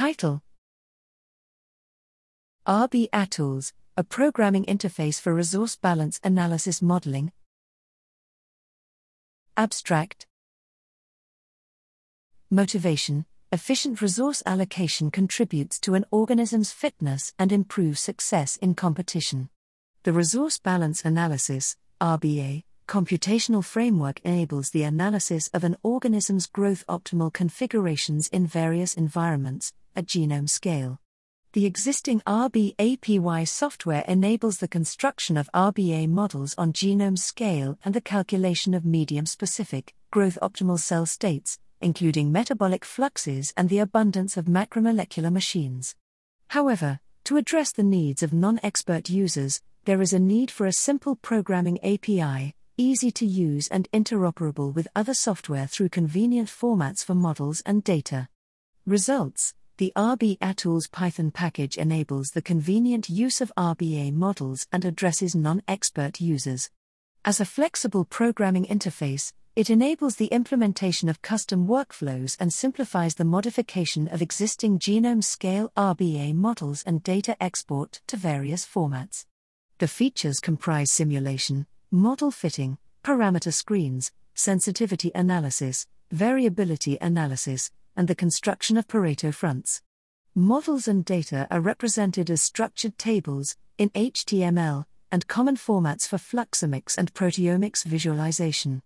Title RBAtools, a programming interface for resource balance analysis modeling. Abstract Motivation Efficient resource allocation contributes to an organism's fitness and improves success in competition. The Resource Balance Analysis RBA, computational framework enables the analysis of an organism's growth optimal configurations in various environments, at genome scale. The existing RBAPY software enables the construction of RBA models on genome scale and the calculation of medium specific, growth optimal cell states, including metabolic fluxes and the abundance of macromolecular machines. However, to address the needs of non expert users, there is a need for a simple programming API, easy to use and interoperable with other software through convenient formats for models and data. Results the RBAtools Python package enables the convenient use of RBA models and addresses non expert users. As a flexible programming interface, it enables the implementation of custom workflows and simplifies the modification of existing genome scale RBA models and data export to various formats. The features comprise simulation, model fitting, parameter screens, sensitivity analysis, variability analysis, and the construction of Pareto fronts. Models and data are represented as structured tables, in HTML, and common formats for fluxomics and proteomics visualization.